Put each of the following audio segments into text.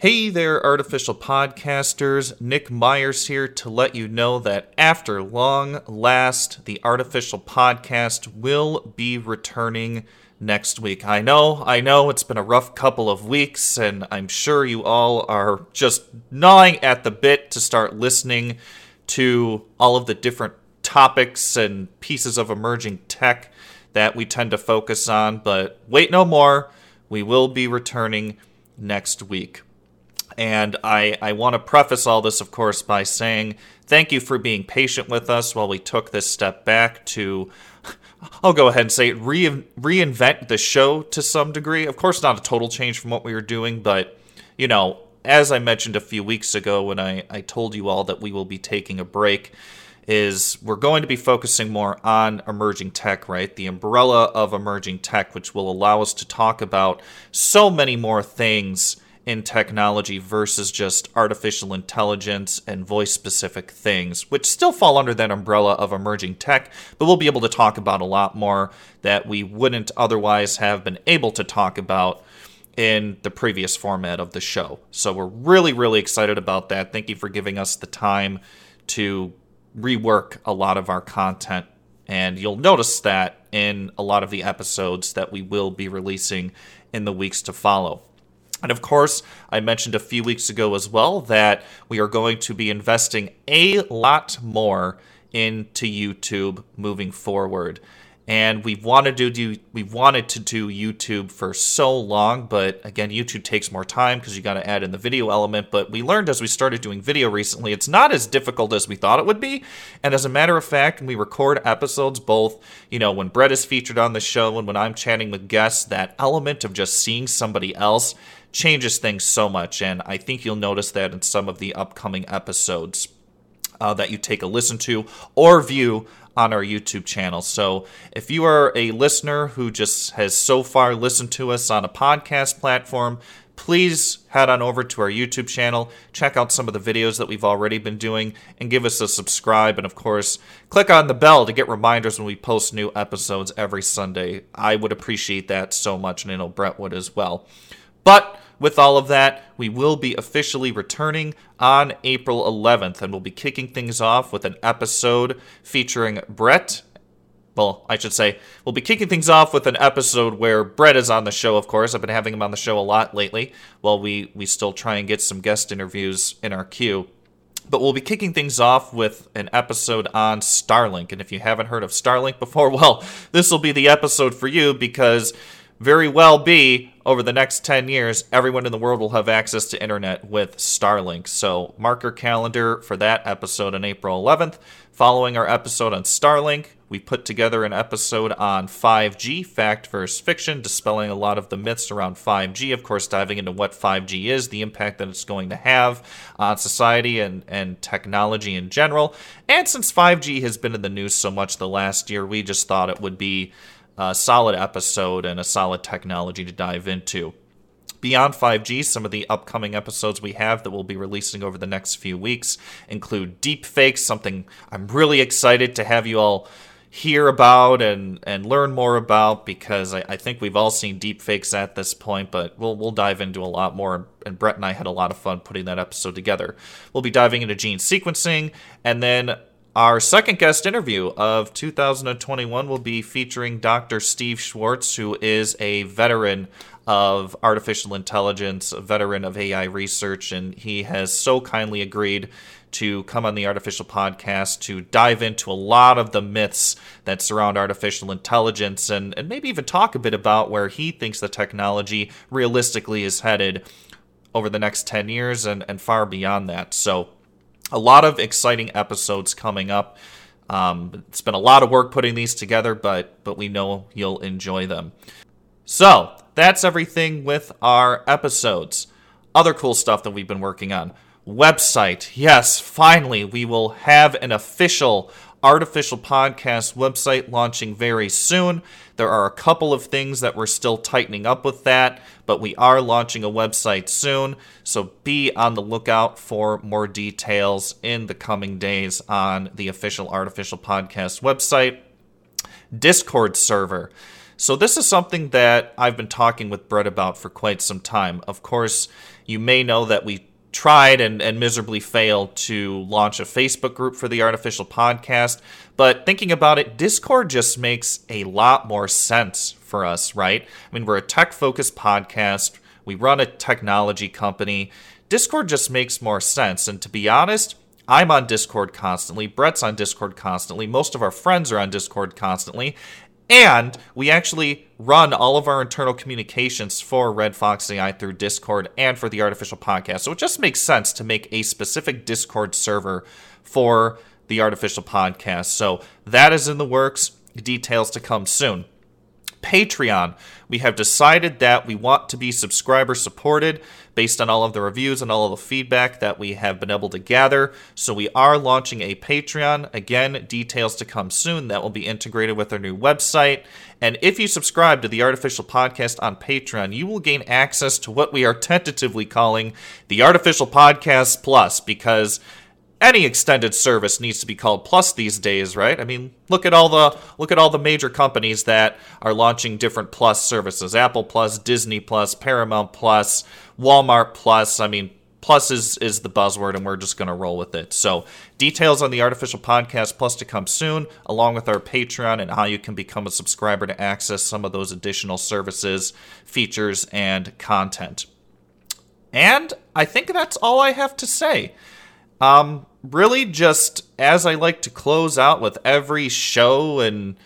Hey there, artificial podcasters. Nick Myers here to let you know that after long last, the artificial podcast will be returning next week. I know, I know it's been a rough couple of weeks, and I'm sure you all are just gnawing at the bit to start listening to all of the different topics and pieces of emerging tech that we tend to focus on. But wait no more, we will be returning next week. And I, I want to preface all this, of course, by saying thank you for being patient with us while we took this step back to, I'll go ahead and say, re- reinvent the show to some degree. Of course, not a total change from what we were doing, but, you know, as I mentioned a few weeks ago when I, I told you all that we will be taking a break, is we're going to be focusing more on emerging tech, right? The umbrella of emerging tech, which will allow us to talk about so many more things in technology versus just artificial intelligence and voice specific things, which still fall under that umbrella of emerging tech, but we'll be able to talk about a lot more that we wouldn't otherwise have been able to talk about in the previous format of the show. So we're really, really excited about that. Thank you for giving us the time to rework a lot of our content. And you'll notice that in a lot of the episodes that we will be releasing in the weeks to follow. And of course, I mentioned a few weeks ago as well that we are going to be investing a lot more into YouTube moving forward. And we've wanted to do we've wanted to do YouTube for so long, but again, YouTube takes more time because you got to add in the video element. But we learned as we started doing video recently, it's not as difficult as we thought it would be. And as a matter of fact, we record episodes, both you know when Brett is featured on the show and when I'm chatting with guests, that element of just seeing somebody else changes things so much. And I think you'll notice that in some of the upcoming episodes. Uh, that you take a listen to or view on our YouTube channel. So if you are a listener who just has so far listened to us on a podcast platform, please head on over to our YouTube channel, check out some of the videos that we've already been doing, and give us a subscribe. And of course, click on the bell to get reminders when we post new episodes every Sunday. I would appreciate that so much, and I know Brett would as well. But with all of that, we will be officially returning on April 11th, and we'll be kicking things off with an episode featuring Brett. Well, I should say, we'll be kicking things off with an episode where Brett is on the show, of course. I've been having him on the show a lot lately while we, we still try and get some guest interviews in our queue. But we'll be kicking things off with an episode on Starlink. And if you haven't heard of Starlink before, well, this will be the episode for you because very well be over the next 10 years, everyone in the world will have access to internet with Starlink. So, mark your calendar for that episode on April 11th. Following our episode on Starlink, we put together an episode on 5G, fact versus fiction, dispelling a lot of the myths around 5G. Of course, diving into what 5G is, the impact that it's going to have on society and, and technology in general. And since 5G has been in the news so much the last year, we just thought it would be a solid episode and a solid technology to dive into. Beyond 5G, some of the upcoming episodes we have that we'll be releasing over the next few weeks include deepfakes, something I'm really excited to have you all hear about and, and learn more about because I, I think we've all seen deepfakes at this point, but we'll we'll dive into a lot more. And Brett and I had a lot of fun putting that episode together. We'll be diving into gene sequencing and then our second guest interview of 2021 will be featuring Dr. Steve Schwartz, who is a veteran of artificial intelligence, a veteran of AI research, and he has so kindly agreed to come on the artificial podcast to dive into a lot of the myths that surround artificial intelligence and, and maybe even talk a bit about where he thinks the technology realistically is headed over the next 10 years and, and far beyond that. So a lot of exciting episodes coming up. Um, it's been a lot of work putting these together, but but we know you'll enjoy them. So that's everything with our episodes. Other cool stuff that we've been working on. Website. Yes, finally, we will have an official artificial podcast website launching very soon. There are a couple of things that we're still tightening up with that, but we are launching a website soon. So be on the lookout for more details in the coming days on the official artificial podcast website. Discord server. So, this is something that I've been talking with Brett about for quite some time. Of course, you may know that we tried and, and miserably failed to launch a Facebook group for the Artificial Podcast. But thinking about it, Discord just makes a lot more sense for us, right? I mean, we're a tech focused podcast, we run a technology company. Discord just makes more sense. And to be honest, I'm on Discord constantly. Brett's on Discord constantly. Most of our friends are on Discord constantly. And we actually run all of our internal communications for Red Fox AI through Discord and for the Artificial Podcast. So it just makes sense to make a specific Discord server for the Artificial Podcast. So that is in the works. Details to come soon. Patreon. We have decided that we want to be subscriber supported based on all of the reviews and all of the feedback that we have been able to gather. So we are launching a Patreon. Again, details to come soon. That will be integrated with our new website. And if you subscribe to the Artificial Podcast on Patreon, you will gain access to what we are tentatively calling the Artificial Podcast Plus because any extended service needs to be called plus these days right? I mean look at all the look at all the major companies that are launching different plus services. Apple plus disney plus paramount plus walmart plus. I mean plus is is the buzzword and we're just going to roll with it. So details on the artificial podcast plus to come soon along with our patreon and how you can become a subscriber to access some of those additional services features and content. And i think that's all i have to say um, really just as I like to close out with every show and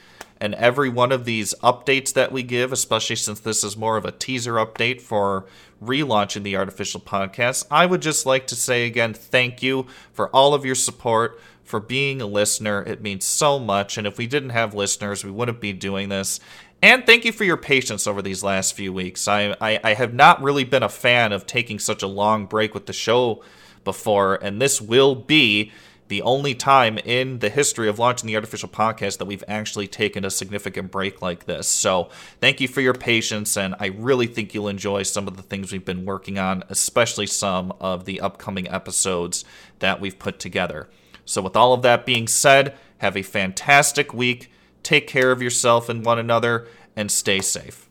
and every one of these updates that we give, especially since this is more of a teaser update for relaunching the artificial podcast, I would just like to say again thank you for all of your support, for being a listener. It means so much. And if we didn't have listeners, we wouldn't be doing this. And thank you for your patience over these last few weeks. I, I, I have not really been a fan of taking such a long break with the show before, and this will be the only time in the history of launching the artificial podcast that we've actually taken a significant break like this. So, thank you for your patience, and I really think you'll enjoy some of the things we've been working on, especially some of the upcoming episodes that we've put together. So, with all of that being said, have a fantastic week. Take care of yourself and one another, and stay safe.